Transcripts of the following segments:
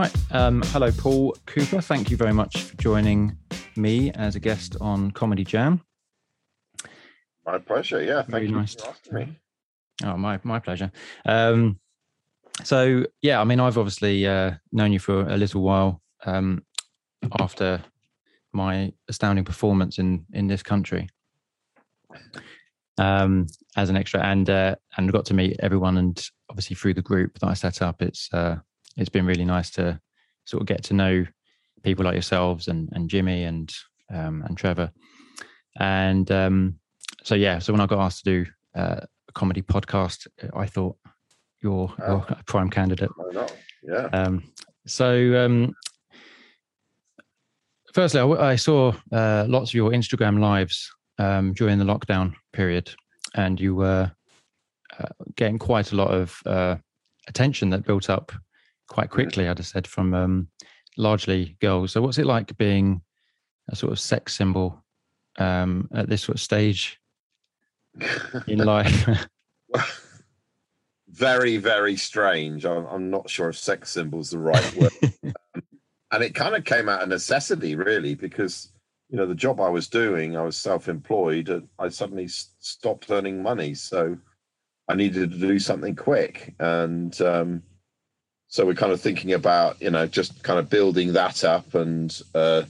Right. Um, hello, Paul Cooper. Thank you very much for joining me as a guest on Comedy Jam. My pleasure. Yeah. Thank Very you nice. for asking me. Oh, my my pleasure. Um, so yeah, I mean, I've obviously uh, known you for a little while um, after my astounding performance in in this country um, as an extra, and uh, and got to meet everyone, and obviously through the group that I set up, it's uh, it's been really nice to sort of get to know people like yourselves and and Jimmy and um, and Trevor, and um, so yeah, so when I got asked to do uh, a comedy podcast, I thought you're, you're Oh. a prime candidate. Yeah. Um, so, um, firstly, I saw uh, lots of your Instagram lives um, during the lockdown period, and you were uh, getting quite a lot of uh, attention that built up quite quickly. I'd have said from um, largely girls. So, what's it like being a sort of sex symbol um, at this sort of stage in life? very, very strange. I'm, I'm not sure if sex symbol is the right word. Um, and it kind of came out of necessity, really, because you know the job I was doing, I was self-employed. And I suddenly s- stopped earning money, so I needed to do something quick. And um, so we're kind of thinking about, you know, just kind of building that up and uh,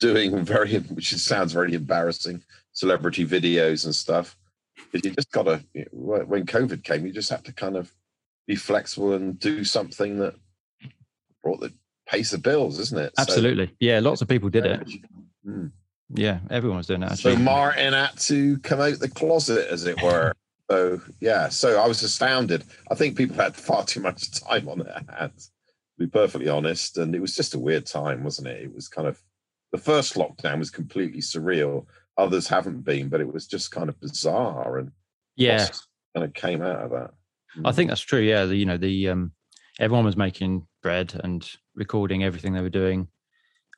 doing very, which sounds very embarrassing, celebrity videos and stuff. But you just got to, when COVID came, you just had to kind of be flexible and do something that brought the pays the bills, isn't it? So- Absolutely. Yeah, lots of people did it. Mm. Yeah, everyone was doing it. So Martin had to come out the closet, as it were. So yeah, so I was astounded. I think people had far too much time on their hands, to be perfectly honest. And it was just a weird time, wasn't it? It was kind of the first lockdown was completely surreal. Others haven't been, but it was just kind of bizarre and yeah, kind of came out of that. I think that's true. Yeah, the, you know, the um, everyone was making bread and recording everything they were doing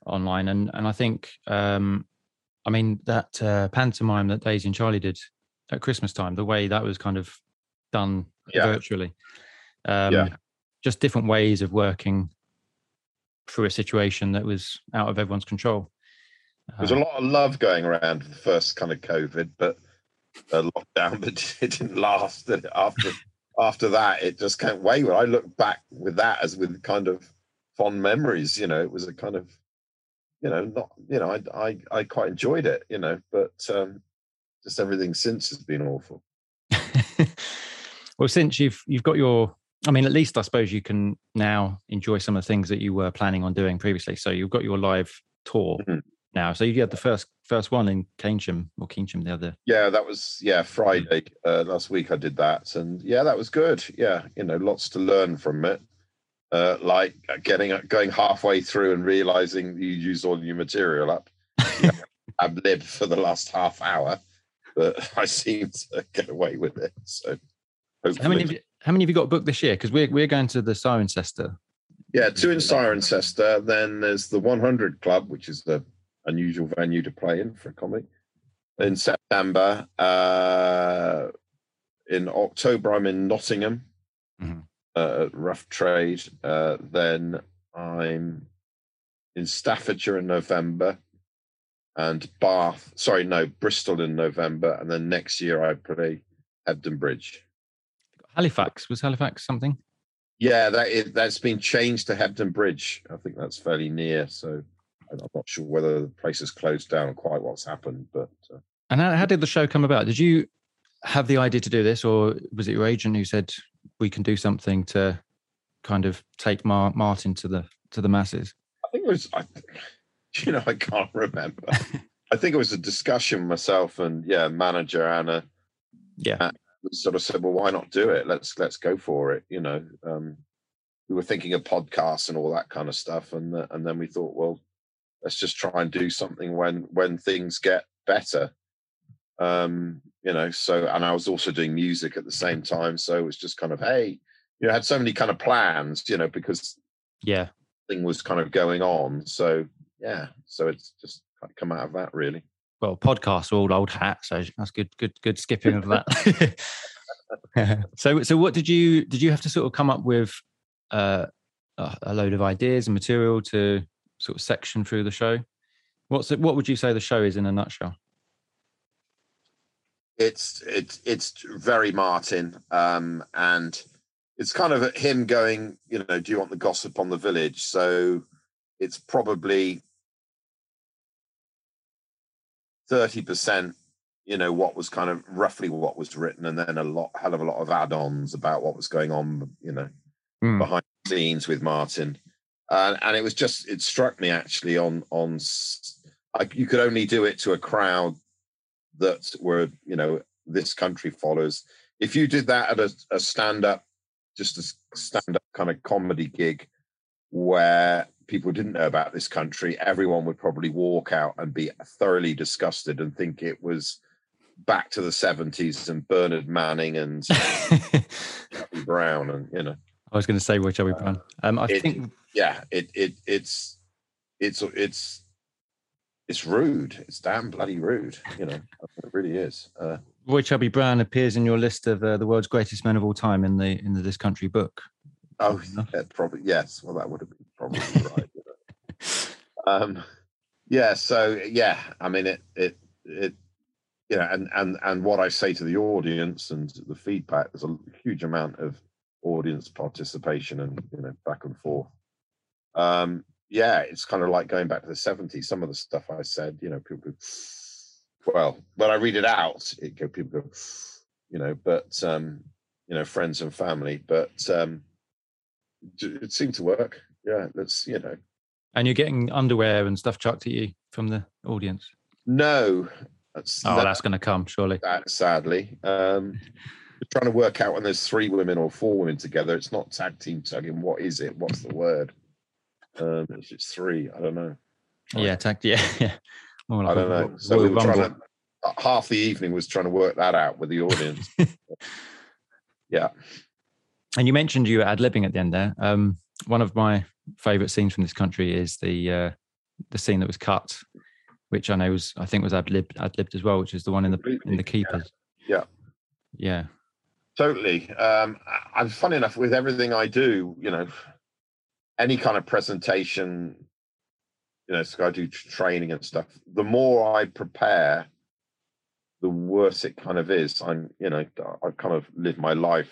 online, and and I think, um, I mean, that uh, pantomime that Daisy and Charlie did at Christmas time, the way that was kind of done Yeah. virtually, um, Yeah. just different ways of working through a situation that was out of everyone's control. There's a Uh, lot of love going around the first kind of COVID, but uh, lockdown, but it didn't last. it? After after that, it just can't waver. I look back with that as with kind of fond memories. You know, it was a kind of, you know, not, you know, I I, I quite enjoyed it. You know, but um, just everything since has been awful. well, since you've you've got your, I mean, at least I suppose you can now enjoy some of the things that you were planning on doing previously. So you've got your live tour Mhm. now. So you had the first first one in Keynsham or Keynsham the other. Yeah, that was yeah Friday uh, last week. I did that, and yeah, that was good. Yeah, you know, lots to learn from it. Uh, like getting going halfway through and realizing you used all your material up. You know, I've lived for the last half hour, but I seem to get away with it. So hopefully, How many have you, how many have you got booked this year? Because we're we're going to the Cirencester. yeah, two in Cirencester. Then there's the 100 Club, which is the unusual venue to play in for a comic. In September, uh, in October, I'm in Nottingham, Mhm. uh, at Rough Trade. Uh, then I'm in Staffordshire in November, and Bath. Sorry, no, Bristol in November, and then next year I play Hebden Bridge. Halifax was Halifax something. Yeah, that is, that's been changed to Hebden Bridge. I think that's fairly near. So I'm not sure whether the place has closed down or quite what's happened, but uh, And how, how did the show come about? Did you have the idea to do this, or was it your agent who said we can do something to kind of take Mar- Martin to the to the masses? I think it was. I, you know, I can't remember. I think it was a discussion myself and yeah, manager Anna Yeah, sort of said, "Well, why not do it? Let's let's go for it." You know, um, we were thinking of podcasts and all that kind of stuff, and uh, and then we thought, well, let's just try and do something when when things get better. Um, you know, so and I was also doing music at the same time, so it was just kind of, hey, you know, I had so many kind of plans, you know, because yeah. thing was kind of going on. So yeah, so it's just kind of come out of that really. well, podcasts are all old hat, so that's good, good, good skipping of that. so, so what did you did you have to sort of come up with uh, a, a load of ideas and material to sort of section through the show. What's it, what would you say the show is in a nutshell? It's it's it's very Martin, um, and it's kind of him going. You know, do you want the gossip on the village? So it's probably thirty percent. You know what was kind of roughly what was written, and then a lot, hell of a lot of add-ons about what was going on. You know, Mm. behind the scenes with Martin, uh, and it was just it struck me actually on on like you could only do it to a crowd that were you know this country follows. If you did that at a, a stand up, just a stand up kind of comedy gig where people didn't know about this country, everyone would probably walk out and be thoroughly disgusted and think it was back to the 70s and Bernard Manning and Brown and you know I was going to say Roy Chubby Brown. Um, I it- think yeah, it it it's it's it's it's rude. It's damn bloody rude. You know, it really is. Uh, Roy Chubby Brown appears in your list of uh, the world's greatest men of all time in the in the This Country book. Oh, yeah, probably yes. Well, that would have been probably right. you know. Um, yeah. So yeah, I mean it it it. You know, and and and what I say to the audience and the feedback, there's a huge amount of audience participation and you know back and forth. Um, yeah, it's kind of like going back to the 70s. Some of the stuff I said, you know, people go, well, when I read it out, it go people go, you know, but um, you know, friends and family. But um it seemed to work. Yeah, that's you know. And you're getting underwear and stuff chucked at you from the audience. No, that's Oh, that- that's going to come surely. that sadly. Um we're trying to work out when there's three women or four women together. It's not tag team tugging. What is it? What's the word? Um, if it's three, I don't know. Yeah, tag, yeah, yeah. More I like a don't know. So we were trying to, half the evening was trying to work that out with the audience. yeah. And you mentioned you were ad libbing at the end there. Um, one of my favourite scenes from this country is the uh, the scene that was cut, which I know was I think was ad libbed ad libbed as well, which is the one in the in the keepers. Yeah. Yeah. Totally. Um, I'm funny enough with everything I do, you know, any kind of presentation, you know, so I do training and stuff. The more I prepare, the worse it kind of is. I'm, you know, I've kind of live my life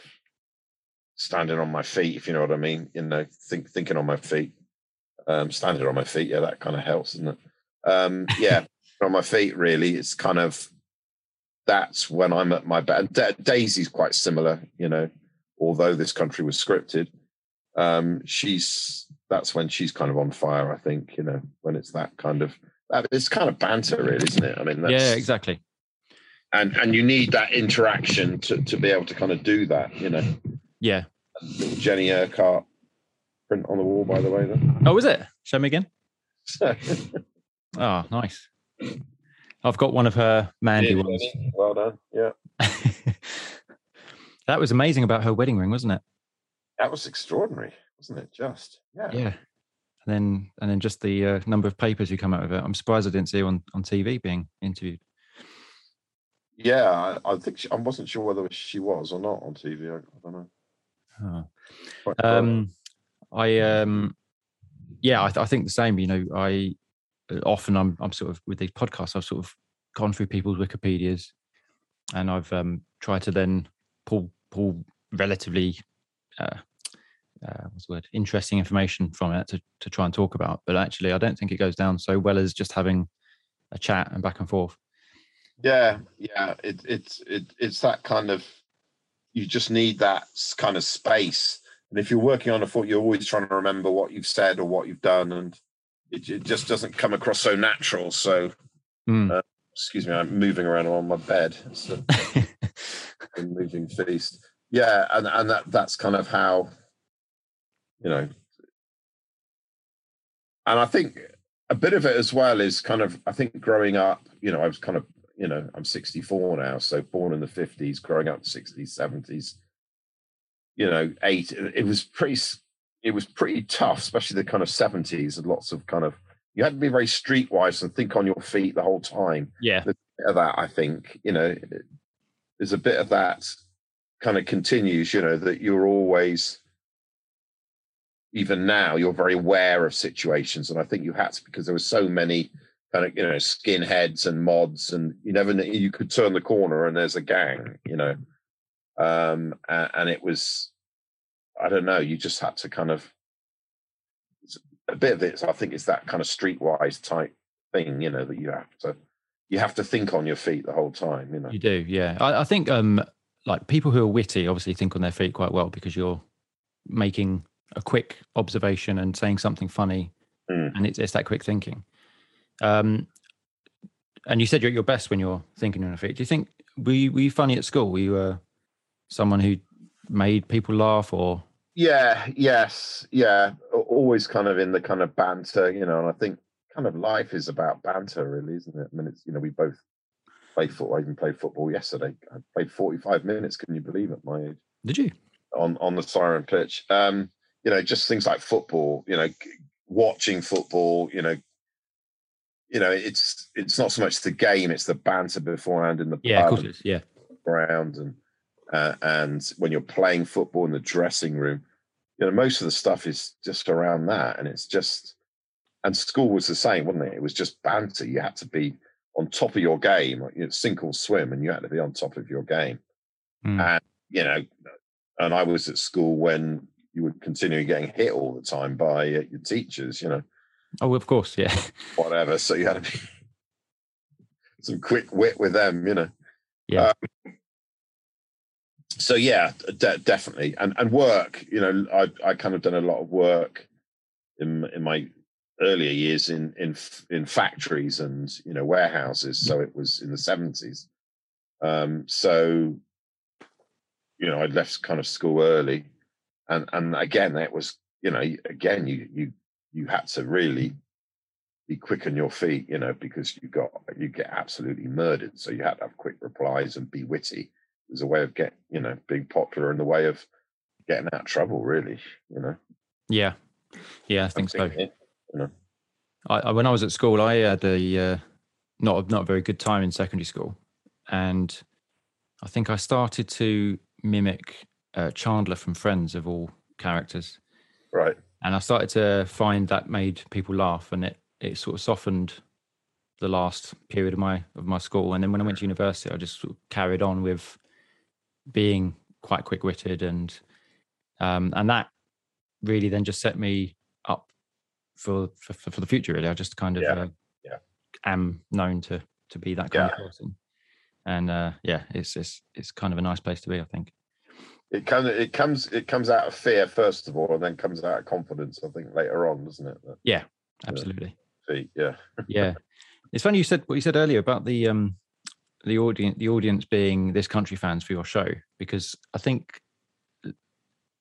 standing on my feet, if you know what I mean. You know, think thinking on my feet, um, standing on my feet. Yeah, that kind of helps, doesn't it? Um, yeah, on my feet. Really, it's kind of that's when I'm at my best. Da- Daisy's quite similar, you know, although this country was scripted. Um, she's that's when she's kind of on fire. I think you know when it's that kind of that, it's kind of banter, really, isn't it? I mean, that's, Yeah, exactly. and and you need that interaction to to be able to kind of do that. You know, Yeah. Jenny Urquhart print on the wall, by the way. Then. Oh, is it? Show me again. Oh, nice. I've got one of her Mandy yeah, ones. Jenny, well done. Yeah, that was amazing about her wedding ring, wasn't it? that was extraordinary, wasn't it? Just yeah. Yeah. And then and then just the uh, number of papers who come out of it. I'm surprised I didn't see her on, on TV being interviewed. Yeah, I, I think she, I wasn't sure whether she was or not on TV. I, I don't know. Oh. Um, I um, yeah, I, th- I think the same. You know, I uh, often I'm I'm sort of with these podcasts. I've sort of gone through people's Wikipedia's, and I've um tried to then pull pull relatively uh, uh, what's the word interesting information from it to to try and talk about. But actually, I don't think it goes down so well as just having a chat and back and forth. yeah, yeah. It, it's it, it's that kind of. You just need that kind of space, and if you're working on a foot, you're always trying to remember what you've said or what you've done, and it, it just doesn't come across so natural. So, Mm. Uh, excuse me, I'm moving around on my bed. It's a, a moving feast. Yeah, and and that that's kind of how, you know, and I think a bit of it as well is kind of I think growing up, you know, I was kind of you know I'm 64 now, so born in the 50s, growing up 60s, 70s, you know, eight. It was pretty. It was pretty tough, especially the kind of 70s, and lots of kind of. You had to be very streetwise and think on your feet the whole time yeah, bit of that i think you know there's a bit of that kind of continues you know that you're always even now you're very aware of situations, and I think you had to because there were so many kind of you know skinheads and mods, and you never you could turn the corner and there's a gang, you know, um, and, and it was I don't know, you just had to kind of a bit of it. I think it's that kind of streetwise type thing, you know, that you have to you have to think on your feet the whole time, you know. You do, yeah. I, I think um like people who are witty obviously think on their feet quite well because you're making a quick observation and saying something funny, Mm. and it's, it's that quick thinking. Um, and you said you're at your best when you're thinking on your feet. Do you think were you, were you funny at school? Were you uh, someone who made people laugh, or Yeah, yes, yeah. Always kind of in the kind of banter, you know, and I think kind of life is about banter, really, isn't it? I mean, it's you know, we both played football. I even played football yesterday. I played 45 minutes, can you believe it, my age, did you? on on the siren pitch. Um, you know, just things like football, you know, watching football, you know, you know, it's it's not so much the game, it's the banter beforehand in the Yeah, of course and it is. Yeah, around and uh, and when you're playing football in the dressing room you know most of the stuff is just around that and it's just and school was the same wasn't it it was just banter you had to be on top of your game like, you know, sink or swim and you had to be on top of your game Mm. and you know and i was at school when you were continually getting hit all the time by uh, your teachers you know oh, of course, yeah, whatever so you had to be some quick wit with them you know. Yeah. Um, so yeah de- definitely. And and work you know i i kind of done a lot of work in in my earlier years in in in factories and you know warehouses so it was in the 70s um so you know i left kind of school early and and again it was you know again you you you had to really be quick on your feet, you know, because you got you get absolutely murdered. So you had to have quick replies and be witty. It was a way of getting, you know, being popular in the way of getting out of trouble, really. You know. yeah, yeah. I think so. yeah, You know. I, I, when I was at school, I had a uh, not a, not a very good time in secondary school, and I think I started to mimic uh, Chandler from Friends of all characters, Right. And I started to find that made people laugh, and it it sort of softened the last period of my of my school. And then when I went to university, I just sort of carried on with being quite quick witted, and um, and that really then just set me up for for, for the future. Really, I just kind of Yeah, uh, yeah. am known to to be that kind of person, and uh, yeah, it's it's it's kind of a nice place to be. I think. It kind of it comes it comes out of fear first of all, and then comes out of confidence. I think later on, doesn't it? That Yeah, absolutely. feet, yeah. yeah it's funny you said what you said earlier about the um the audience the audience being this country fans for your show because i think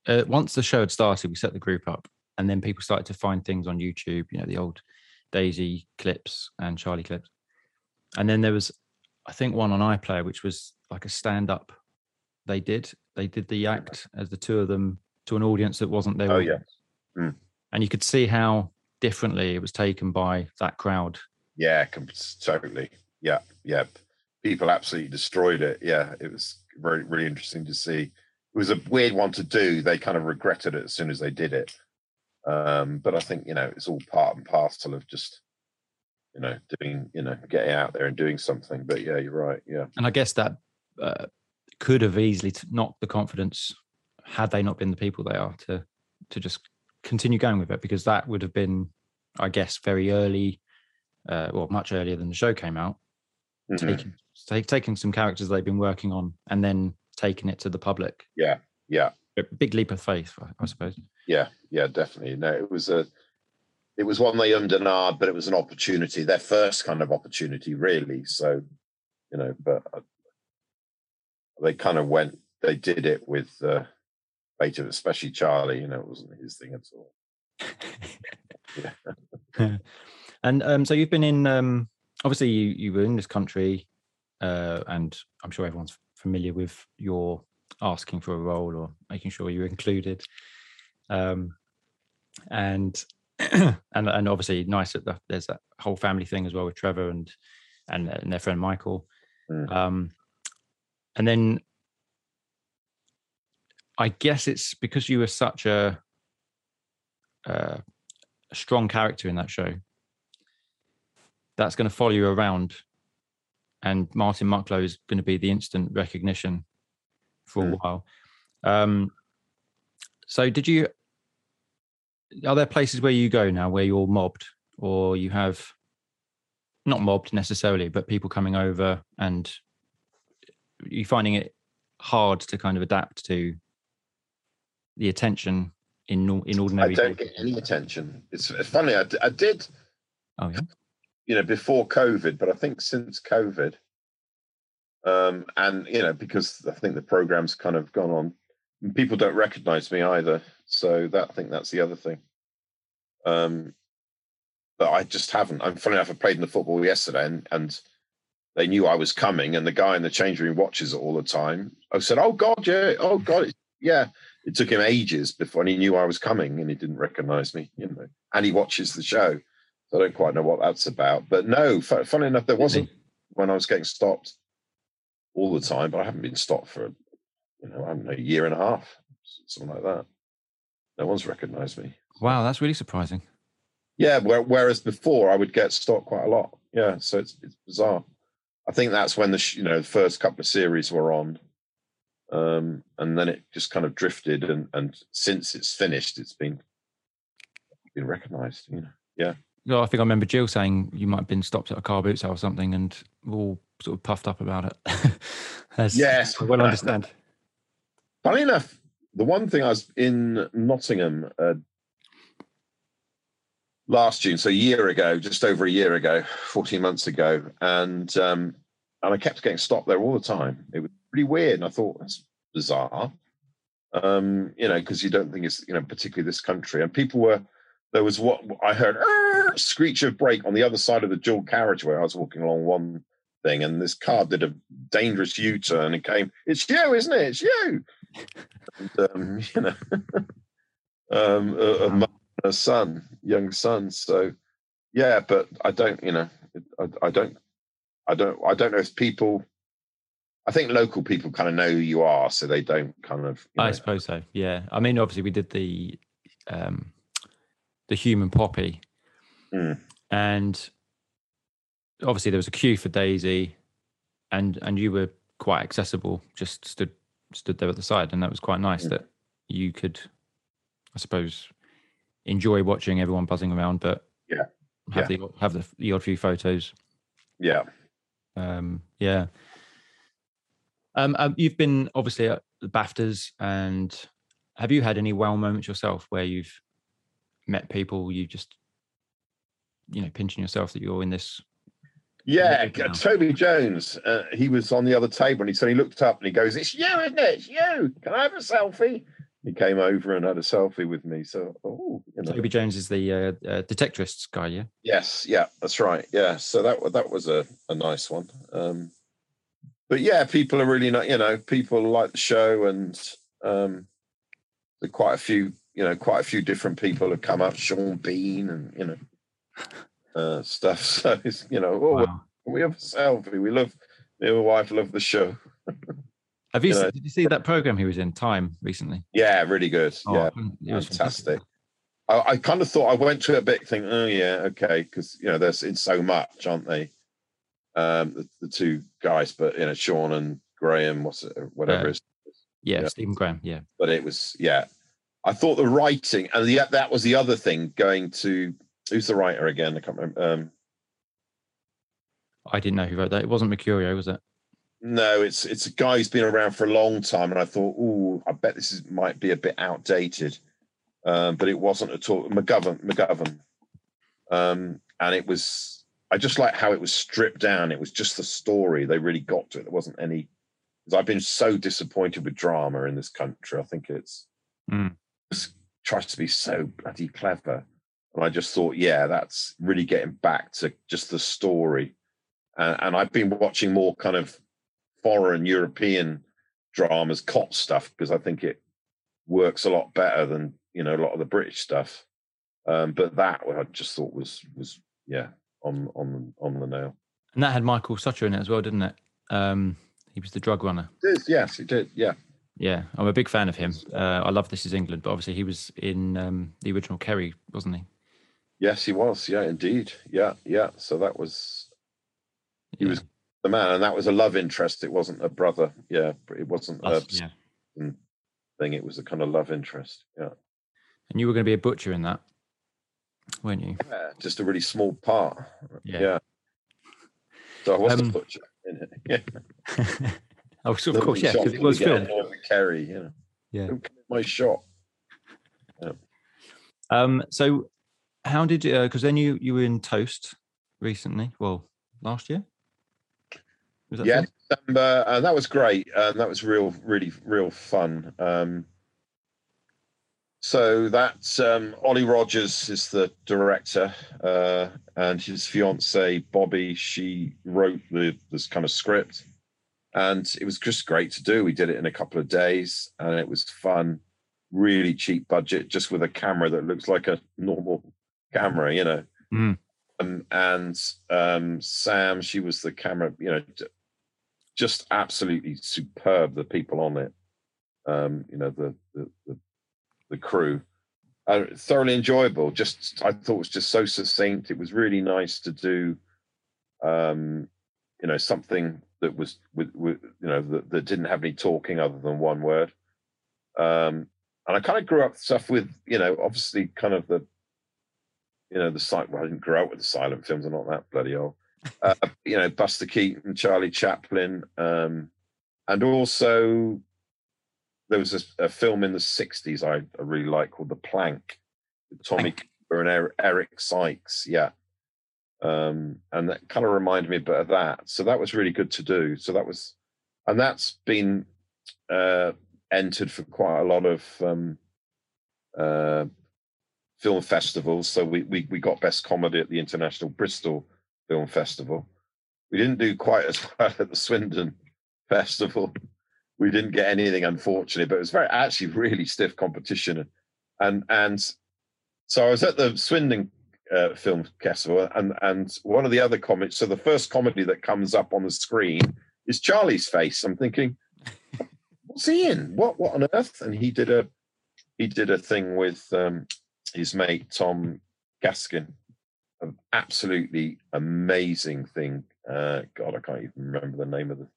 uh, once the show had started we set the group up and then people started to find things on youtube you know the old daisy clips and charlie clips and then there was i think one on iplayer which was like a stand up they did they did the act as the two of them to an audience that wasn't there. Oh, yeah. Mm. and you could see how differently it was taken by that crowd Yeah, totally. Yeah, yeah. People absolutely destroyed it. Yeah, it was very, really interesting to see. It was a weird one to do. They kind of regretted it as soon as they did it. Um, but I think you know it's all part and parcel of just you know doing you know getting out there and doing something. But yeah, you're right. Yeah, and I guess that uh, could have easily knocked the confidence had they not been the people they are to to just continue going with it because that would have been, I guess, very early, uh, well, much earlier than the show came out, Mhm. taking take, taking some characters they've been working on and then taking it to the public. yeah, yeah, A big leap of faith, I, suppose. yeah, yeah. Definitely. No, it was a. It was one they undenied, but it was an opportunity. Their first kind of opportunity, really. So, you know, but uh, they kind of went. They did it with uh, later, especially Charlie. You know, it wasn't his thing at all. yeah. and um, so you've been in um, obviously you you were in this country uh, and i'm sure everyone's familiar with your asking for a role or making sure you're included um, and and and obviously nice that the, there's that whole family thing as well with trevor and and, and their friend michael Mm. um, and then i guess it's because you were such a uh, a strong character in that show, that's going to follow you around. And Martin Mucklow is going to be the instant recognition for a Mm. while. Um, so, did you? Are there places where you go now where you're mobbed, or you have not mobbed necessarily, but people coming over, and you finding it hard to kind of adapt to the attention in in ordinary. I don't get any attention. It's funny. I did, Oh yeah. you know, before COVID, but I think since COVID, um, and you know, because I think the program's kind of gone on, people don't recognise me either. So that I think that's the other thing. Um, but I just haven't. I'm funny enough. I played in the football yesterday, and and they knew I was coming, and the guy in the change room watches it all the time. I said, "Oh God, yeah, oh God, yeah." It took him ages before and he knew I was coming, and he didn't recognise me, you know. And he watches the show, so I don't quite know what that's about. But no, fu- funny enough, there wasn't when I was getting stopped all the time, but I haven't been stopped for, you know, I don't know, a year and a half, something like that. No one's recognised me. Wow, that's really surprising. Yeah, whereas before I would get stopped quite a lot. Yeah, so it's it's bizarre. I think that's when the you know the first couple of series were on, um, and then it just kind of drifted, and and since it's finished, it's been been recognised. You know, yeah, Well, I think I remember Jill saying you might have been stopped at a car boot sale or something, and all sort of puffed up about it. That's- Yes. I well understand. Funny enough, the one thing I was in Nottingham uh, last June, so a year ago, just over a year ago, 14 months ago, and um, and I kept getting stopped there all the time. It was pretty weird, and I thought that's bizarre, um, you know, because you don't think it's you know particularly this country, and people were. There was what I heard "Arr!" screech of brake on the other side of the dual carriageway. I was walking along one thing, and this car did a dangerous U-turn and came. It's you, isn't it? It's you. And, um, you know, um, a, a a son, young son. So, yeah, but I don't, you know, I, I don't, I don't, I don't know if people. I think local people kind of know who you are, so they don't kind of. I know- suppose so. Yeah. I mean, obviously, we did the um, the human poppy, Mm. and obviously there was a queue for Daisy, and and you were quite accessible. Just stood stood there at the side, and that was quite nice Mm. that you could, I suppose, enjoy watching everyone buzzing around, but Yeah. have the have the, the odd few photos. yeah. Um, yeah. Um, um, you've been obviously at the BAFTAs, and have you had any wow moments yourself where you've met people you just, you know, pinching yourself that you're in this? Yeah, Yeah. Toby Jones. Uh, he was on the other table, and he said he looked up and he goes, "It's you, isn't it? It's you. Can I have a selfie?" He came over and had a selfie with me. So, oh, you know. Toby Jones is the uh, uh, detectorists guy, yeah. Yes, yeah, that's right. Yeah, so that that was a, a nice one. Um, but yeah, people are really not. You know, people like the show, and um, there are quite a few. You know, quite a few different people have come up. Sean Bean, and you know, uh, stuff. So it's you know, oh, Wow. we have a selfie. We love. Me and my wife love the show. Have you Yeah. se- did you see that program he was in Time recently? Yeah, really good. Oh, yeah, it was fantastic. I, I kind of thought I went to a bit, think, oh yeah, okay, because you know there's in so much, aren't they? Um, the, the two guys, but you know Sean and Graham, what's it, whatever Uh, it is. Yeah, Yeah. Stephen Graham. Yeah, But it was, yeah. I thought the writing, and the, that was the other thing. Going to who's the writer again? I can't remember. Um, I didn't know who wrote that. It wasn't Mercurio, was it? No, it's it's a guy who's been around for a long time, and I thought, oh, I bet this is might be a bit outdated, um, but it wasn't at all. McGovern, McGovern, um, and it was. I just like how it was stripped down. It was just the story. They really got to it. There wasn't any. Because I've been so disappointed with drama in this country. I think it's Mm. just tries to be so bloody clever, and I just thought, yeah, that's really getting back to just the story. And, and I've been watching more kind of foreign European dramas, cop stuff, because I think it works a lot better than you know a lot of the British stuff. Um, but that I just thought was was yeah on on on the nail. And that had Michael Socha in it as well, didn't it? Um, he was the drug runner. It is, yes, it did. Yeah, Yeah, I'm a big fan of him. Uh, I love This Is England, but obviously he was in um, the original Kerry, wasn't he? Yes, he was. Yeah, indeed. Yeah, yeah. So that was he Yeah. was the man, and that was a love interest. It wasn't a brother. Yeah, it wasn't a Us, yeah. thing. It was a kind of love interest. Yeah, And you were going to be a butcher in that, weren't you? yeah just a really small part. Yeah. Yeah. So I was Um, the butcher in it. Yeah, oh, so of course, yeah, because it was filmed. Kerry. You know, Yeah. My shot. Um, so how did you? Because then you you were in Toast recently. Well, last year. Yeah? December, and that was great. Um, that was real, really, real fun. Um, so that's um, Ollie Rogers is the director, uh, and his fiance Bobby. She wrote the this kind of script, and it was just great to do. We did it in a couple of days, and it was fun. Really cheap budget, just with a camera that looks like a normal camera, you know. Mm. Um, and um, Sam, she was the camera, you know, just absolutely superb. The people on it, um, you know, the the the, the crew, uh, thoroughly enjoyable. Just I thought it was just so succinct. It was really nice to do, um, you know, something that was with, with you know that, that didn't have any talking other than one word. Um, and I kind of grew up stuff with, you know, obviously kind of the, you know, the site. Well, I didn't grow up with the silent films. I'm not that bloody old. Uh, you know, Buster Keaton, Charlie Chaplin, um, and also there was a, a film in the '60s I, I really like called The Plank, with Tommy Cooper and Eric, Eric Sykes. Yeah, um, and that kind of reminded me a bit of that. So that was really good to do. So that was, and that's been uh, entered for quite a lot of um, uh, film festivals. So we, we we got best comedy at the International Bristol Film Festival. We didn't do quite as well at the Swindon Festival. We didn't get anything, unfortunately, but it was very actually really stiff competition. And and so I was at the Swindon uh, Film Festival, and and one of the other comics. So the first comedy that comes up on the screen is Charlie's face. I'm thinking, what's he in? What what on earth? And he did a he did a thing with um, his mate Tom Gaskin. An absolutely amazing thing. Uh, God, I can't even remember the name of the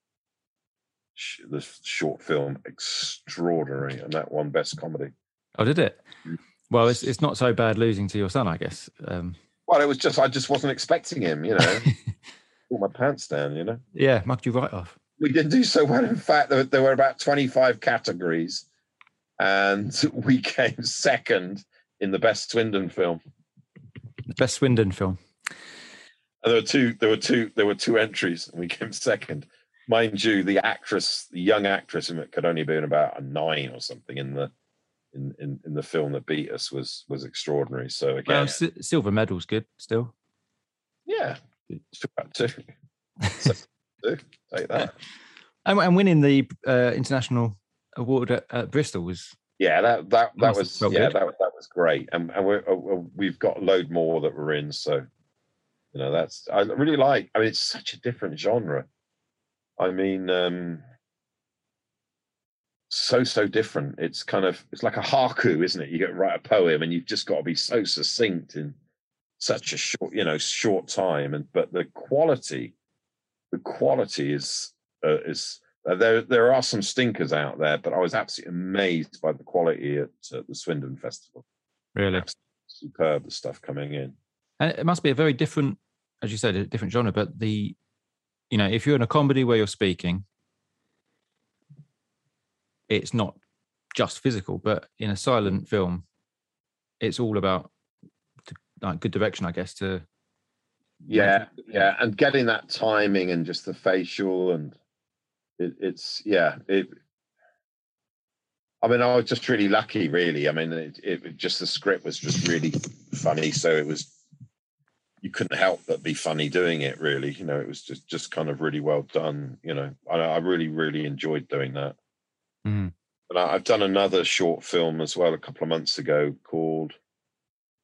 sh- the short film. Extraordinary, and that won best comedy. Oh, did it? Well, it's it's not so bad losing to your son, I guess. Um, Well, it was just I just wasn't expecting him. You know, pull my pants down. You know. yeah, mugged you right off. we didn't do so well. In fact, there, there were about 25 categories, and we came second in the best Swindon film. The best Swindon film. And there were two. There were two. There were two entries, and we came second. Mind you, the actress, the young actress, and it could only been about a nine or something in the in, in, in the film that beat us was was extraordinary. So again, Well, si- silver medal's good still. yeah, two out of two. So, two, take that. And, and winning the uh, international award at, at Bristol was Yeah, that that that Must was yeah good. that that was great, and and we're, uh, we've got a load more that we're in. So, you know, that's I really like. I mean, it's such a different genre. I mean, um so so different. It's kind of it's like a haiku, isn't it? You get to write a poem, and you've just got to be so succinct in such a short, you know, short time. And but the quality, the quality is uh, is uh, there. There are some stinkers out there, but I was absolutely amazed by the quality at uh, the Swindon Festival. really. Superb the stuff coming in. And it must be a very different, as you said, a different genre. But the, you know, if you're in a comedy where you're speaking, it's not just physical. But in a silent film, it's all about like good direction, I guess. To Yeah, yeah, and getting that timing and just the facial and it, it's yeah. It. I mean, I was just really lucky, really. I mean, it, it just the script was just really funny, so it was you couldn't help but be funny doing it. Really, you know, it was just just kind of really well done. You know, I, I really really enjoyed doing that. Mhm. And I, I've done another short film as well a couple of months ago called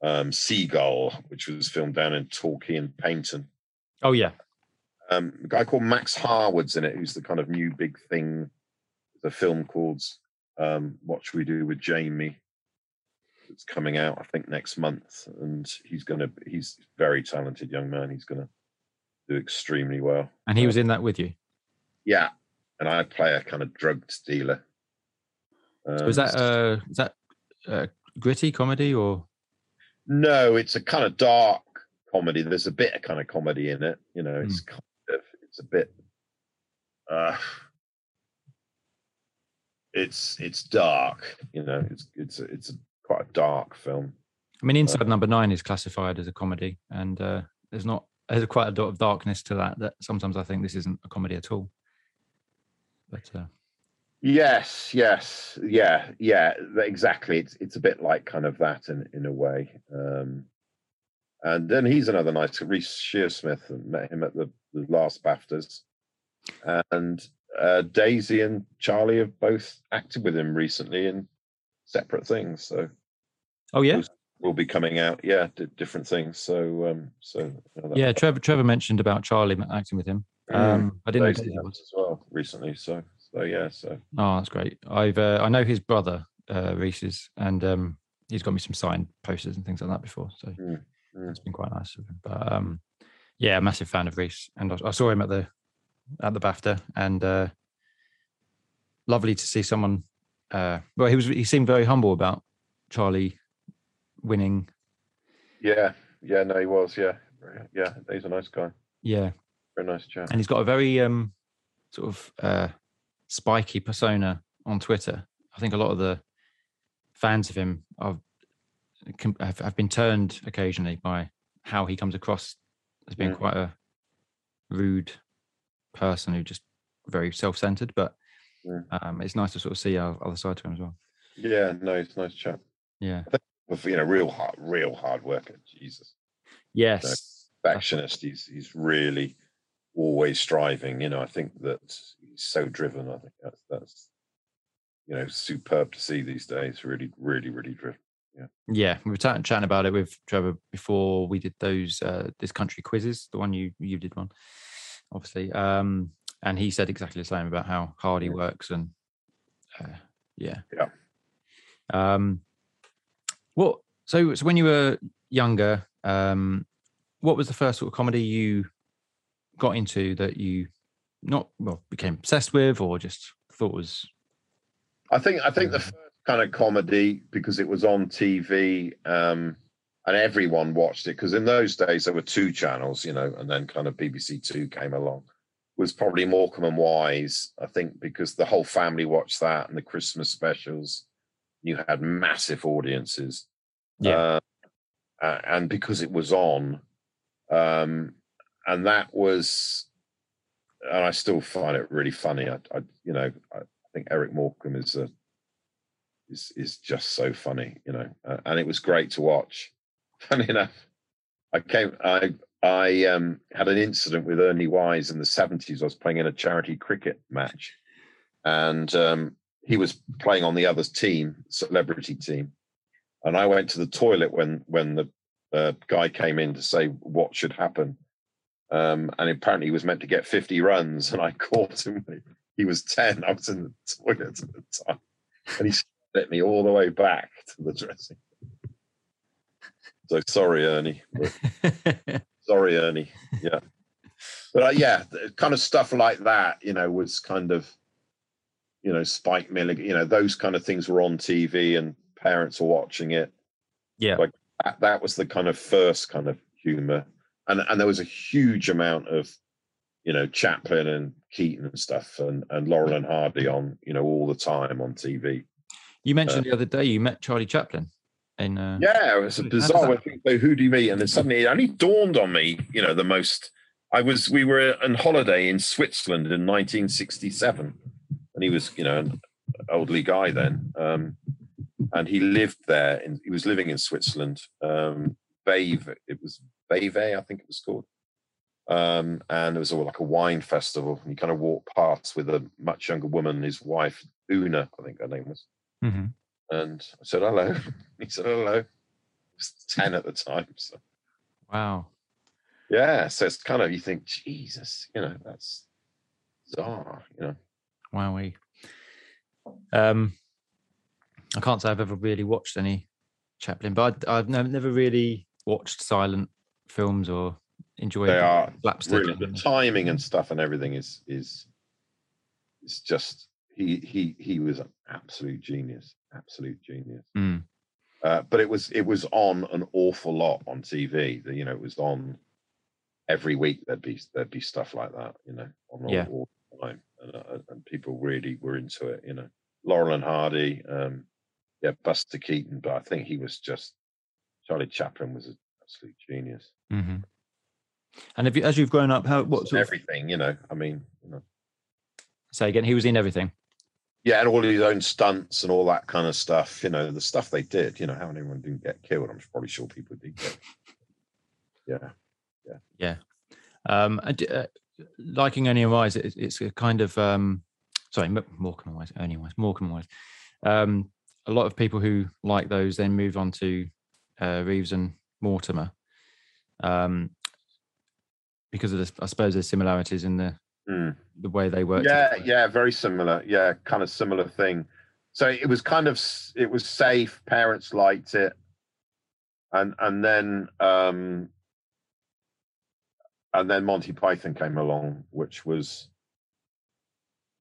um, Seagull, which was filmed down in Torquay and Paignton oh yeah, um, a guy called Max Harwood's in it, who's the kind of new big thing. The film called um, What Should We Do with Jamie? It's coming out, I think, next month, and he's going to. He's a very talented young man. He's going to do extremely well. And he was in that with you. Yeah, and I play a kind of drug dealer. So is Um, that uh, is that uh, gritty comedy or? No, it's a kind of dark comedy. There's a bit of kind of comedy in it. You know, it's kind of it's a bit uh it's it's dark, you know, it's it's a, it's a, quite a dark film. I mean, Inside Number Nine is classified as a comedy, and uh, there's not there's quite a lot of darkness to that. That sometimes I think this isn't a comedy at all. But uh, Yes, yes, yeah, yeah, exactly. It's it's a bit like kind of that in in a way. Um and then he's another nice Reece Shearsmith and met him at the, the last BAFTAs. And uh, Daisy and Charlie have both acted with him recently in separate things. So oh yeah, will be coming out, yeah, d- different things. So um so you know, yeah. Trevor Trevor mentioned about Charlie acting with him. Mm, Um, I didn't know Daisy who that was. as well recently. So so yeah, so Oh, that's great. I've uh, I know his brother uh, Reece's, and um, he's got me some signed posters and things like that before. So Mm, mm. it's been quite nice of him. But um, yeah, a massive fan of Reece, and I, I saw him at the at the BAFTA, and uh, lovely to see someone. Uh, well, he was he seemed very humble about Charlie winning. yeah, yeah, no, he was, yeah. Yeah, he's a nice guy. Yeah, Very nice chap. and he's got a very um sort of uh spiky persona on Twitter. I think a lot of the fans of him are have, have been turned occasionally by how he comes across as being Mm. quite a rude person who just very self-centered. But Mm. um, it's nice to sort of see our other side to him as well. Yeah, no, nice chap. Yeah. You know, real hard, real hard worker. Jesus, Yes. perfectionist. He's he's really always striving. You know, I think that he's so driven. I think that's that's you know superb to see these days. Really, really, really driven. Yeah, we were chatting, chatting about it with Trevor before we did those uh, this country quizzes. The one you you did one, obviously, um, and he said exactly the same about how hard he Yeah. works and uh, yeah, Yeah. Um, what? So, so when you were younger, um, what was the first sort of comedy you got into that you not well became obsessed with, or just thought was I think I think the first kind of comedy because it was on TV um, and everyone watched it because in those days there were two channels, you know, and then kind of BBC Two came along. Was probably Morecambe and Wise, I think, because the whole family watched that and the Christmas specials. You had massive audiences, yeah, uh, and because it was on, um, and that was, and I still find it really funny. I, I you know, I think Eric Morecambe is a is is just so funny, you know, uh, and it was great to watch. Funny enough, I came, I I um, had an incident with Ernie Wise in the seventies. I was playing in a charity cricket match, and um, he was playing on the other team, celebrity team, and I went to the toilet when when the uh, guy came in to say what should happen. Um, and apparently he was meant to get 50 runs, and I caught him. He was 10. I was in the toilet at the time, and he let me all the way back to the dressing. So sorry, Ernie. sorry, Ernie. Yeah, but uh, yeah, kind of stuff like that, you know, was kind of, you know, Spike Milligan. You know, those kind of things were on TV, and parents were watching it yeah, like- that, that was the kind of first kind of humor and and there was a huge amount of you know chaplin and keaton and stuff and and laurel and hardy on you know all the time on tv you mentioned the other day you met Charlie Chaplin in uh, yeah it was a bizarre people say who do you meet and then suddenly it only dawned on me you know the most i was we were on holiday in switzerland in 1967 and he was you know an elderly guy then um and he lived there and he was living in switzerland um Vevey, it was Vevey, I think it was called. Um, and it was all like a wine festival. And you kind of walked past with a much younger woman, his wife, Oona, I think her name was. Mhm. And I said, hello. He said, hello. I was 10 at the time. So, wow. yeah. So it's kind of, you think, Jesus, you know, that's bizarre, you know. Wowee. Um, I can't say I've ever really watched any Chaplin, but I, I've never, really watched silent films or enjoyed They are slapstick. really the timing and stuff and everything is is is just he he he was absolute genius, absolute genius. Mm. Uh, but it was it was on an awful lot on TV. You know, it was on every week. There'd be there'd be stuff like that. You know, on all, Yeah. all the time, and, uh, and people really were into it. You know, Laurel and Hardy, um, yeah, Buster Keaton. But I think he was just Charlie Chaplin was an absolute genius. hmm And have you, as you've grown up, how what sort of, Everything, you know. I mean, you know. say again? He was in everything. Yeah, and all his own stunts and all that kind of stuff. You know, the stuff they did. You know, how anyone didn't get killed. I'm probably sure people did get. Yeah. Um, and, uh, liking and Wise, it, it's a kind of um, sorry, Morecambe Wise, and Wise, Morecambe Wise. Um, a lot of people who like those then move on to uh, Reeves and Mortimer, um, because of the, I suppose there's similarities in the Mm. the way they work. Yeah, yeah, very similar. Yeah, kind of similar thing. So it was kind of it was safe. Parents liked it, and and then um and then Monty Python came along, which was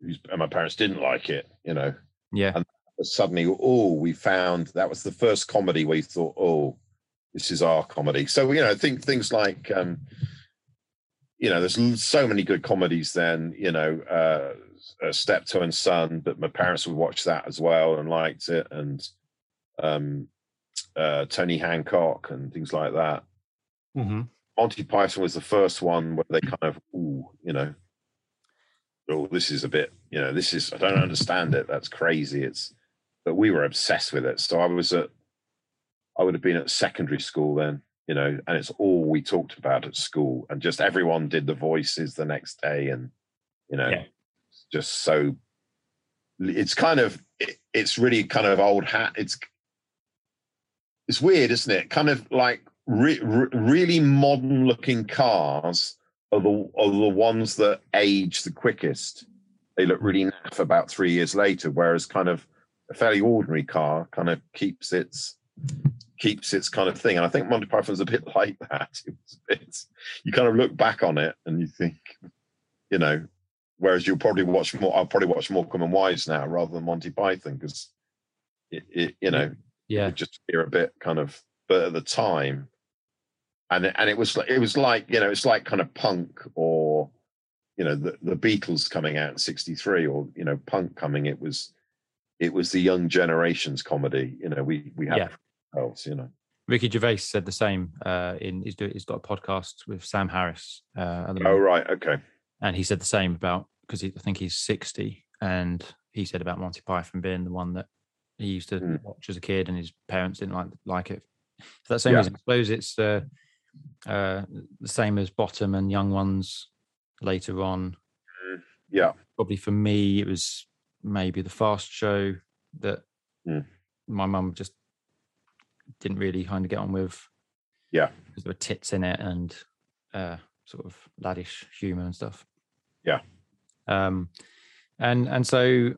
and my parents didn't like it. You know, yeah, but suddenly, oh, we found that was the first comedy we thought, oh, this is our comedy. So you know, think things like, um, you know, there's so many good comedies. Then you know, uh, uh, Steptoe and Son, but my parents would watch that as well and liked it, and um, uh, Tony Hancock and things like that. mm-hmm. Monty Python was the first one where they kind of, ooh, you know, oh, this is a bit, you know, this is, I don't understand it. That's crazy. It's, but we were obsessed with it. So I was at, I would have been at secondary school then, you know, and it's all we talked about at school. And just everyone did the voices the next day. And, you know, Yeah. just so, it's kind of, it, it's really kind of old hat. It's, it's weird, isn't it? Kind of like re- re- really modern looking cars are the are the ones that age the quickest. They look really naff about three years later, whereas kind of a fairly ordinary car kind of keeps its keeps its kind of thing. And I think Monty Python's a bit like that. It was a bit, you kind of look back on it and you think, you know, whereas you'll probably watch more. I'll probably watch Morecambe and Wise now rather than Monty Python because it, it, you know, yeah, just feel a bit kind of but at the time and it- and it was like it was like you know it's like kind of punk or you know the, the beatles coming out in 63 or you know punk coming it was it was the young generations comedy you know we we had Yeah. Ourselves you know Ricky Gervais said the same. Uh, in he's, do, he's got a podcast with Sam Harris. Uh, oh moment. right okay and he said the same about because I think he's sixty, and he said about Monty Python being the one that he used to Mm. watch as a kid, and his parents didn't like like it. For that same Yeah. reason, I suppose it's uh, uh, the same as Bottom and Young Ones later on. yeah Probably for me, it was maybe the Fast Show that Mm. my mum just didn't really kind of get on with. Yeah. because there were tits in it and uh, sort of laddish humour and stuff. Yeah. Um, and and so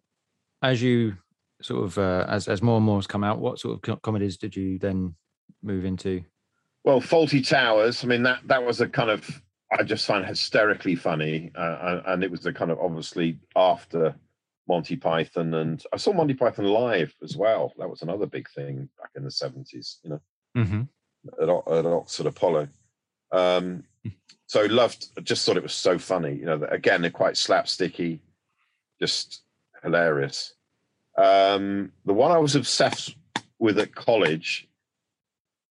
as you sort of uh, as as more and more has come out, what sort of comedies did you then move into? Well, Fawlty Towers. I mean, that that was a kind of I just find hysterically funny, uh, and- and it was a kind of obviously after Monty Python, and I saw Monty Python live as well. That was another big thing back in the seventies, you know, Mm-hmm. at, at Oxford Apollo. Um, so loved, just thought it was so funny. You know, again, they're quite slapsticky, just hilarious. Um, the one I was obsessed with at college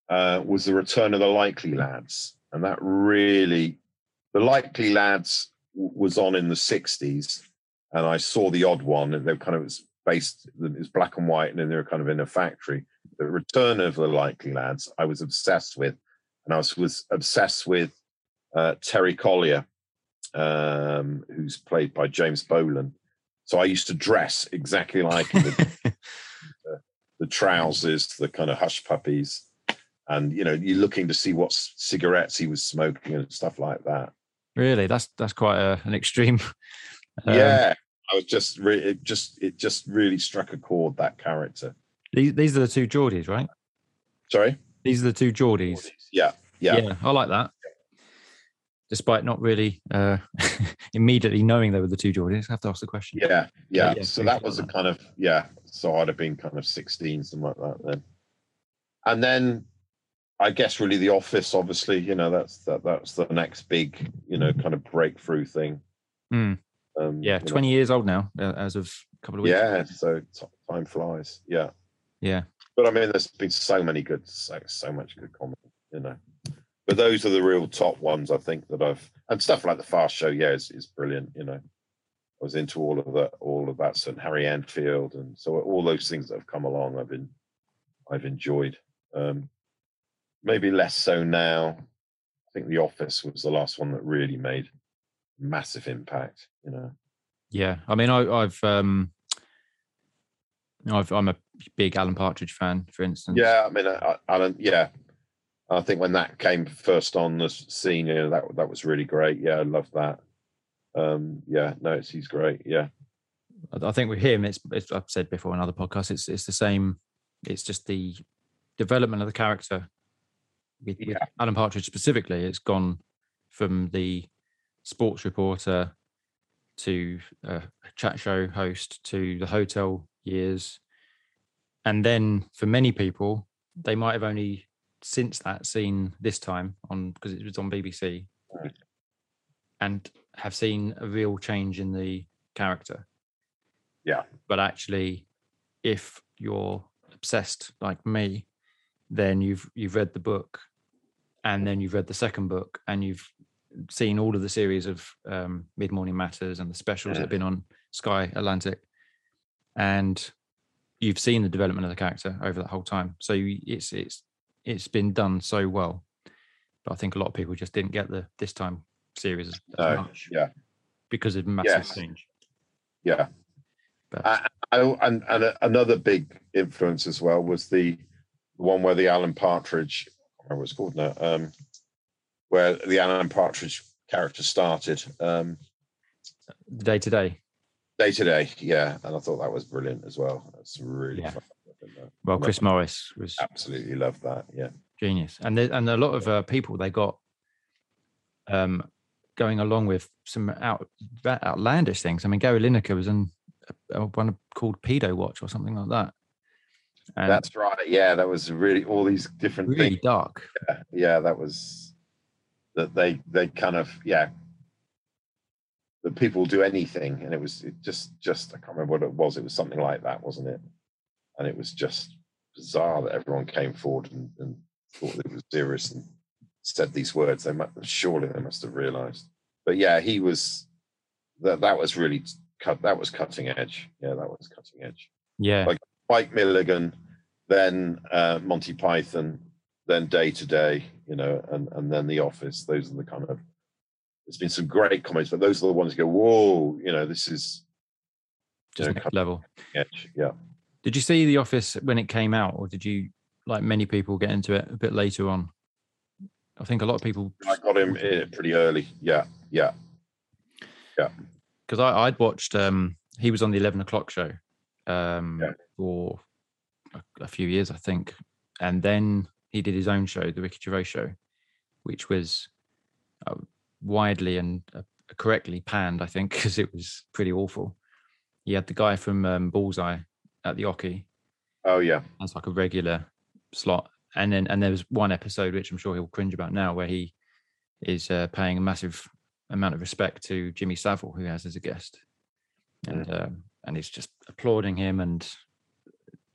uh, was the Return of the Likely Lads, and that really, the Likely Lads w- was on in the '60s, and I saw the odd one, and they were kind of was based, it was black and white, and then they were kind of in a factory. The Return of the Likely Lads, I was obsessed with, and I was, was obsessed with uh, Terry Collier, um, who's played by James Bolam. So I used to dress exactly like him, the, the trousers, the kind of hush puppies, and you know, you're looking to see what cigarettes he was smoking and stuff like that. really, that's that's quite a, an extreme. um, yeah, I was just re- it just it just really struck a chord that character. These these are the two Geordies, right? Sorry. These are the two Geordies. Yeah, yeah, yeah. I like that. Despite not really uh, immediately knowing they were the two Geordies, I have to ask the question. yeah, yeah. yeah, so that was a that. kind of yeah. So I'd have been kind of sixteen, something like that then. And then I guess really the office, obviously, you know, that's that that's the next big, you know, kind of breakthrough thing. Mm. Um, Yeah, you know, twenty years old now, uh, as of a couple of weeks. Yeah, so time flies. Yeah. yeah, But I mean, there's been so many good, so, so much good comedy, you know. But those are the real top ones, I think, that I've and stuff like the Fast Show, yeah, is, is brilliant. You know, I was into all of that, all of that, and Harry Enfield, and so all those things that have come along, I've been, I've enjoyed. Um, maybe less so now. I think The Office was the last one that really made massive impact. You know, yeah. I mean, I, I've um, I've I'm a big Alan Partridge fan, for instance. Yeah, I mean, I, I don't. Yeah, I think when that came first on the scene, you know, that that was really great. Yeah, I love that. Um, yeah, no, it's, he's great. Yeah, I I think with him, it's, it's I've said before in other podcasts, it's it's the same. It's just the development of the character. With, with Alan Partridge specifically, it's gone from the sports reporter to uh, a chat show host to the hotel years, and then for many people, they might have only since that seen this time on because it was on BBC, and have seen a real change in the character. Yeah. but actually if you're obsessed like me then you've you've read the book and then you've read the second book and you've seen all of the series of um, mid morning matters and the specials that have been on sky atlantic. And you've seen the development of the character over that whole time. So you, it's it's it's been done so well. But i think a lot of people just didn't get the this time series as, No, much yeah, because of massive Yes. change. Yeah. but I, I, and and a- another big influence as well was the one where the Alan Partridge, I it's called now, um, where the Alan Partridge character started. Um, Day Today Day Today, yeah, and I thought that was brilliant as well. That's really Yeah. fun. I think that- well chris morris was Absolutely loved that. Yeah, genius and there, and a lot of uh, people they got um going along with some out outlandish things i mean gary lineker was in a, a one called pedo watch or something like that and that's right. Yeah, that was really all these different really things. dark Yeah, that was that they they kind of yeah. That people do anything, and it was it just just I can't remember what it was. It was something like that, wasn't it? And it was just bizarre that everyone came forward and, and thought it was serious and said these words. They must surely they must have realised. But yeah, he was that that was really cut. That was cutting edge. Yeah, that was cutting edge. yeah Like- Spike Milligan, then uh, Monty Python, then Day Today, you know, and and then The Office. Those are the kind of. There's been some great comments, but those are the ones you go, whoa, you know, this is just yeah, next level edge. Yeah. did you see the office when it came out or did you like many people get into it a bit later on i think a lot of people I got him in pretty early. Yeah, yeah, yeah, because I I'd watched um he was on the eleven o'clock show um Yeah. for a, a few years I think, and then he did his own show, the Ricky Gervais show, which was uh, widely and uh, correctly panned I think because it was pretty awful. He had the guy from um, Bullseye at the Oki. Oh yeah, that's like a regular slot, and then and there was one episode which I'm sure he'll cringe about now where he is uh, paying a massive amount of respect to Jimmy Savile, who he has as a guest, and um, and he's just applauding him, and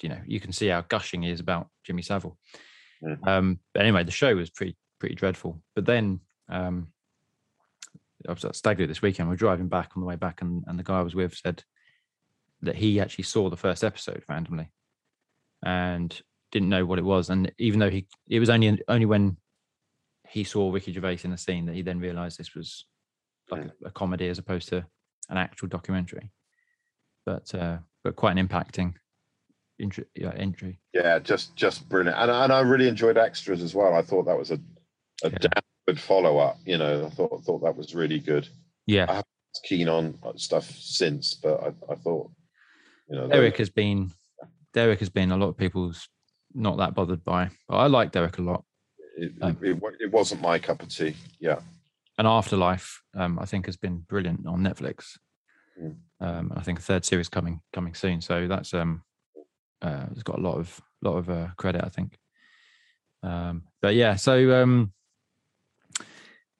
you know you can see how gushing he is about Jimmy Savile. Mhm. Um, but anyway, the show was pretty pretty dreadful. But then um, I was at Stag Do this weekend. We are driving back on the way back, and, and the guy I was with said that he actually saw the first episode randomly and didn't know what it was. And even though he, it was only only when he saw Ricky Gervais in the scene that he then realised this was like a, a comedy as opposed to an actual documentary. But uh, but quite an impacting intro, yeah, entry. yeah, just just brilliant. And I- and I really enjoyed extras as well. I thought that was a a Yeah. damn good follow up. You know, I thought thought that was really good. Yeah, I was keen on stuff since, but I, I thought, you know, Eric has been Derek has been a lot of people's not that bothered by. But I like Derek a lot. It, Um, it, it, it wasn't my cup of tea. Yeah. And Afterlife, um, I think, has been brilliant on Netflix. Mm. Um, I think a third series coming coming soon. So that's um, uh, it's got a lot of lot of uh, credit, I think. Um, but yeah, so um,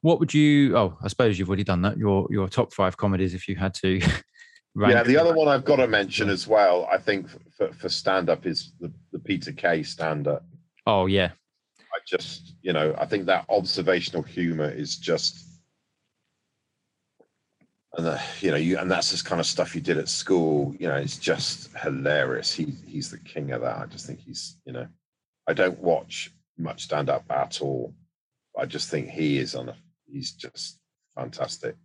what would you? Oh, I suppose you've already done that. Your your top five comedies, if you had to. Yeah. The other one I've got to mention as well, I think for, for stand up is the, the Peter Kay stand up. Oh yeah, I just, you know, I think that observational humor is just, and the, you know, you and that's this kind of stuff you did at school. You know, it's just hilarious. He he's the king of that. I just think he's, you know, I don't watch much stand up at all. I just think he is on a. He's just fantastic.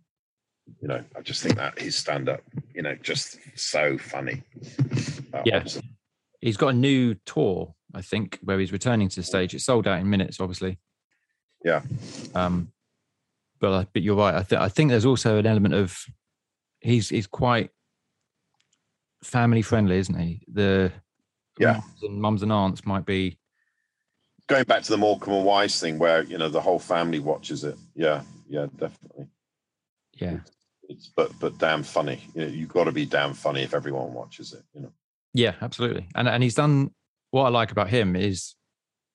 You know, I just think that his stand up, you know, just so funny. Yeah. he's got a new tour. I think where he's returning to the stage. It's sold out in minutes, obviously. Yeah. Um, but I- but you're right. I think I think there's also an element of he's he's quite family friendly, isn't he? The Yeah. mums and mums and aunts might be going back to the Morecambe and Wise thing, where you know the whole family watches it. Yeah, yeah, definitely. yeah It's but but damn funny. You know, you've got to be damn funny if everyone watches it. You know. yeah absolutely. And and he's done what I like about him is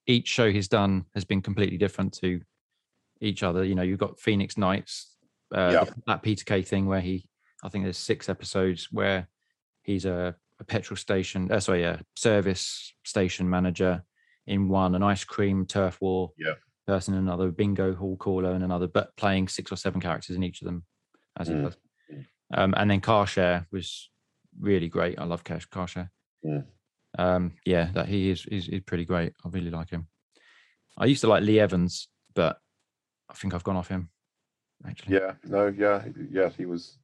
each show he's done has been completely different to each other. You know, you've got Phoenix Nights, uh, Yeah. that Peter Kay thing where he, I think there's six episodes where he's a, a petrol station, uh, sorry, a service station manager in one, an ice cream turf war Yeah. person in another, bingo hall caller in another, but playing six or seven characters in each of them as he Mm. does. Um, and then Car Share was really great. I love Cash Car Share. Mm. Um, yeah, that he is, is is pretty great. I really like him. I used to like Lee Evans, but I think I've gone off him. Actually, Yeah. No. Yeah. Yeah. He was.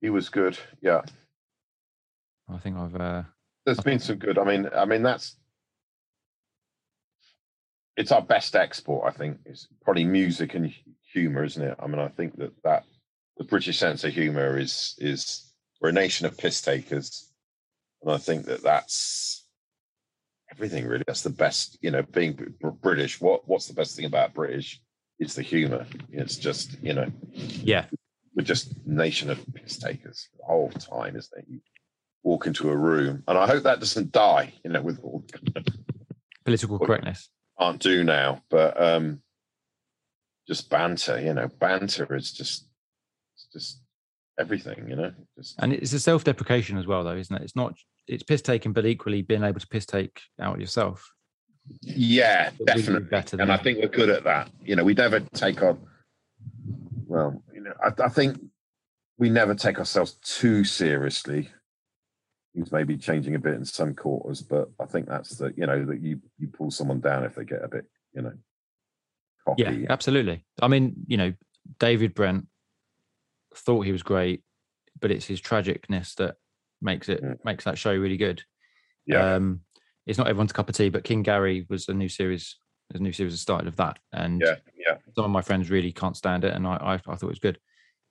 He was good. Yeah. I think I've. Uh, There's been some good. I mean. I mean that's. It's our best export. I think it's probably music and humor, isn't it? I mean, I think that that the British sense of humor is is we're a nation of piss takers, and I think that that's everything really. That's the best. You know, being British. What what's the best thing about British? It's the humor. It's just you know yeah, we're just nation of piss takers the whole time, isn't it? You walk into a room, and I hope that doesn't die. You know, with all political correctness. can't do now, but um just banter. You know, banter is just it's just everything. You know, just And it's a self-deprecation as well, though, isn't it? It's not. It's piss taking, but equally being able to piss take out yourself. Yeah, But we do definitely. better and I think we're good at that. You know, we never take on. Well, you know, I, I think we never take ourselves too seriously. Things may be changing a bit in some quarters, but I think that's the you know that you you pull someone down if they get a bit you know cocky. Yeah, absolutely. I mean, you know, David Brent thought he was great, but it's his tragicness that makes it Mm. makes that show really good. Yeah. Um, it's not everyone's cup of tea, but King Gary was a new series. There's a new series that started of that, and Yeah, yeah. some of my friends really can't stand it, and I I, I thought it was good,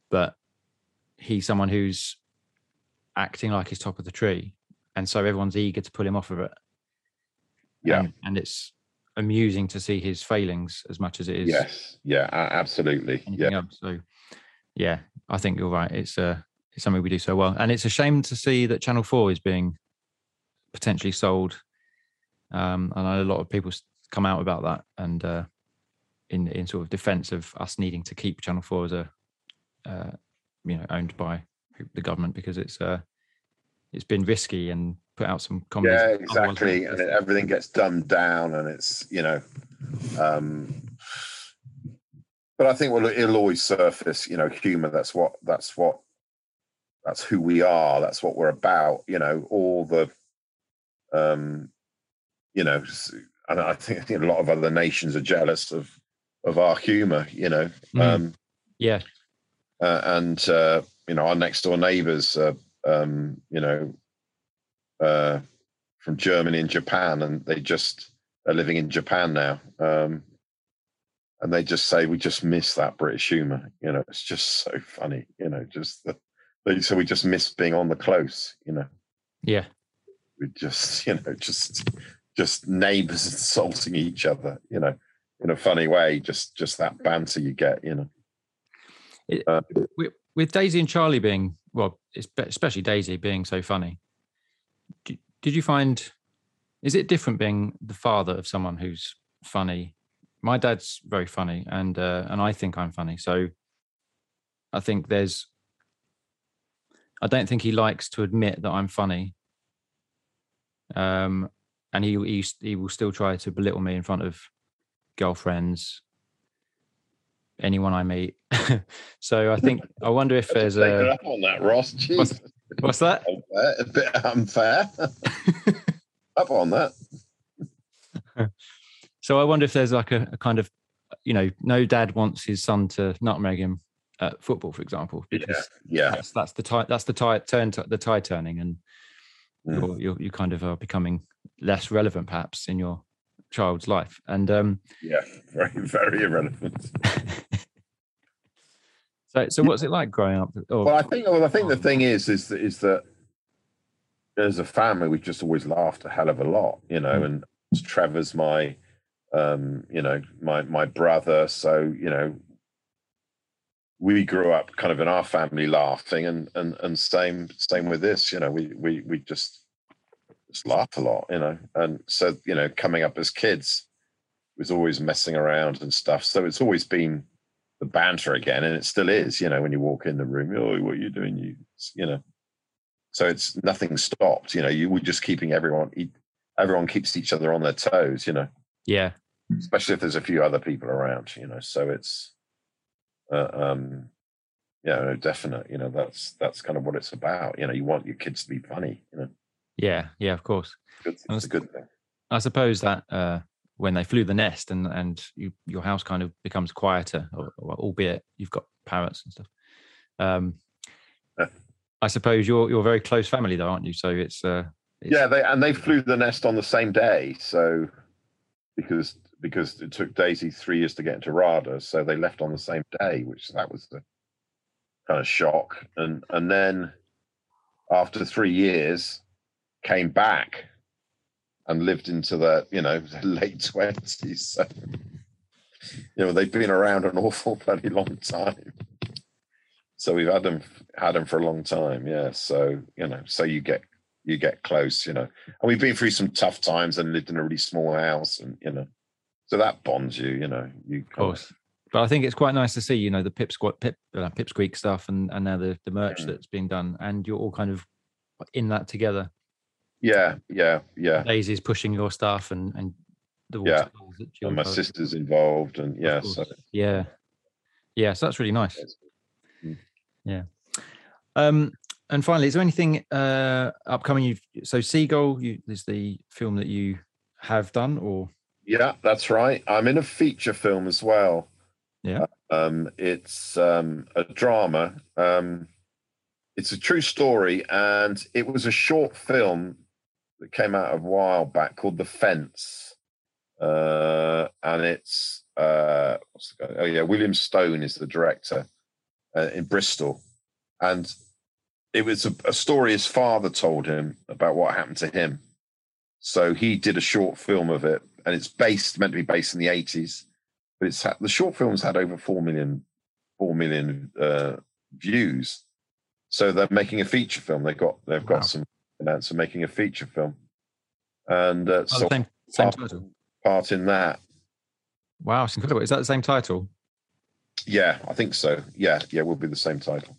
but he's someone who's acting like he's top of the tree, and so everyone's eager to pull him off of it. Yeah. and, and it's amusing to see his failings as much as it is Yes, yeah, absolutely. Yeah, else. So, yeah, I think you're right. It's uh, it's something we do so well, and it's a shame to see that Channel Four is being potentially sold. Um, and I know a lot of people come out about that, and uh, in in sort of defence of us needing to keep Channel Four as a, uh, you know, owned by the government because it's uh, it's been risky and put out some comedy. yeah, exactly. And everything gets dumbed down, and it's you know, um, but I think well, it'll always surface. You know, humor. That's what. That's what. That's who we are. That's what we're about. You know, all the, um, you know, and I think I think a lot of other nations are jealous of of our humor. You know, Mm. um, yeah, uh, and uh, you know our next door neighbors, uh, um, you know, uh, from Germany and Japan, and they just are living in Japan now, um, and they just say we just miss that British humour. You know, it's just so funny. You know, just the, they so we just miss being on the close. You know, yeah, with just you know just just neighbors insulting each other, you know, in a funny way. Just just that banter you get, you know. It, uh, with, with, Daisy and Charlie being well, especially Daisy being so funny, did, did you find is it different being the father of someone who's funny? My dad's very funny, and uh, and I think I'm funny. So I think there's. I don't think he likes to admit that I'm funny. Um, and he he he will still try to belittle me in front of girlfriends, anyone I meet. so I think I wonder if there's a up on that Ross. What's, what's, that? A bit unfair. up on that. so I wonder if there's like a, a, kind of, you know, no dad wants his son to nutmeg him at football, for example, because yeah, yeah. That's, that's the tie. That's the tie turn. The tie turning, and mm. you're, you're you kind of are becoming less relevant, perhaps, in your child's life. And um, yeah, very very irrelevant. so, so what's it like growing up? Or, well, I think. Well, I think the thing is, is that is that as a family, we've just always laughed a hell of a lot, you know. Mm. And Trevor's my, um, you know, my my brother. So you know, we grew up kind of in our family laughing, and and and same same with this. You know, we we we just just laugh a lot, you know. And so you know, coming up as kids was always messing around and stuff. So it's always been the banter again, and it still is. You know, when you walk in the room, oh, what are you doing? You you know so it's nothing stopped. You know, you were just keeping everyone. Everyone keeps each other on their toes. You know. Yeah. Especially if there's a few other people around. You know, so it's. Uh, um, yeah, no, definite. You know, that's that's kind of what it's about. You know, you want your kids to be funny. You know. Yeah, yeah, of course. It's, it's a good thing. I suppose that uh, when they flew the nest and and you, your house kind of becomes quieter, or, or, albeit you've got parrots and stuff. Um, I suppose you're you're very close family though, aren't you? So it's, uh, it's... yeah, they and they flew the nest on the same day. So because because it took Daisy three years to get into RADA, so they left on the same day, which that was the kind of shock. And and then after three years, came back and lived into the you know late twenties. So you know they've been around an awful bloody long time so we've had them had them for a long time yeah so you know so you get you get close you know and we've been through some tough times and lived in a really small house and you know so that bonds you you know you of course but I think it's quite nice to see, you know, the pip squat, pip, uh, pipsqueak stuff, and and now the the merch mm. that's being done, and you're all kind of in that together. Yeah, yeah, yeah. Daisy's pushing your stuff, and and the yeah, and my sister's involved, and yeah, so yeah, yeah. So that's really nice. Yeah. Um, and finally, is there anything uh, upcoming? You so Seagull you, is the film that you have done, or yeah, that's right. I'm in a feature film as well. Yeah. Um, it's um, a drama. Um, it's a true story, and it was a short film that came out a while back called The Fence, uh, and it's uh, oh yeah, William Stone is the director uh, in Bristol, and it was a, a, story his father told him about what happened to him. So he did a short film of it, and it's based meant to be based in the eighties, but it's the short film's had over four million, four million uh, views. So they're making a feature film. They've got they've got wow. some announced making a feature film, and uh, oh, so same, same part, part in that. Wow, it's incredible. Is that the same title? Yeah, I think so. Yeah, yeah, will be the same title.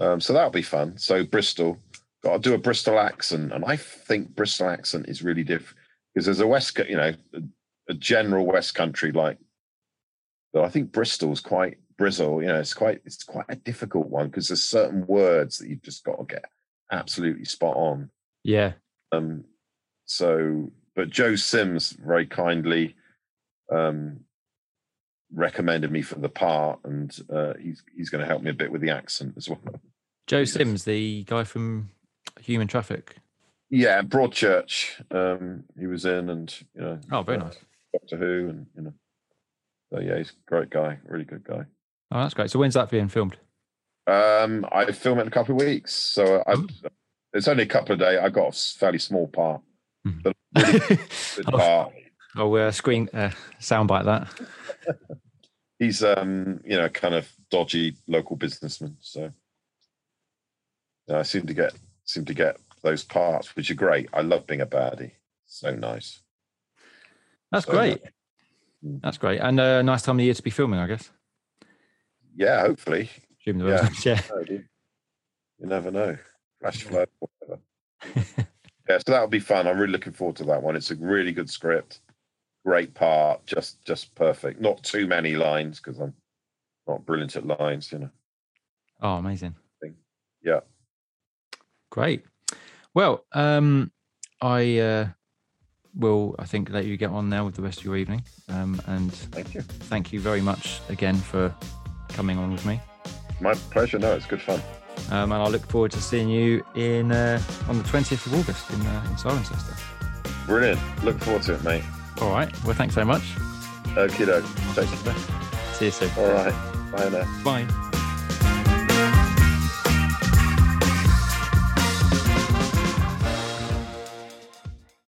Um, so that'll be fun. So Bristol, got to do a Bristol accent, and I think Bristol accent is really different because there's a West, you know, a, a general West Country like. But I think Bristol's quite Bristol. You know, it's quite it's quite a difficult one because there's certain words that you've just got to get absolutely spot on. Yeah. Um. So, but Joe Sims very kindly um recommended me for the part, and uh, he's he's going to help me a bit with the accent as well. Joe Sims, the guy from Human Traffic. Yeah, Broadchurch. Um, he was in, and you know. Oh, very uh, nice. Doctor Who, and you know. So yeah, he's a great guy, really good guy. Oh, that's great. So when's that being filmed? Um, I film it in a couple of weeks. So I, It's only a couple of days. I got a fairly small part, Hmm. but really good Oh. part. Oh, uh, screen uh, soundbite that. He's um, you know, kind of dodgy local businessman. So yeah, I seem to get seem to get those parts, which are great. I love being a baddie. So nice. That's So great. nice. Mm. That's great, and a uh, nice time of year to be filming, I guess. Yeah, hopefully. Assume Yeah. yeah. You never know. Flash flood, whatever. yeah, so that'll be fun. I'm really looking forward to that one. It's a really good script, great part, just just perfect. Not too many lines because I'm not brilliant at lines, you know. Oh, amazing. Yeah. Great. Well, um, I uh, will, I think, let you get on now with the rest of your evening. Um, and Thank you. thank you very much again for coming on with me. My pleasure. No, it's good fun. Um, and I look forward to seeing you in uh, on the 20th of August in, uh, in Cirencester. Brilliant. Look forward to it, mate. All right. Well, thanks very much. Okie doke. Take care. See you soon. All right. Bye now. Bye.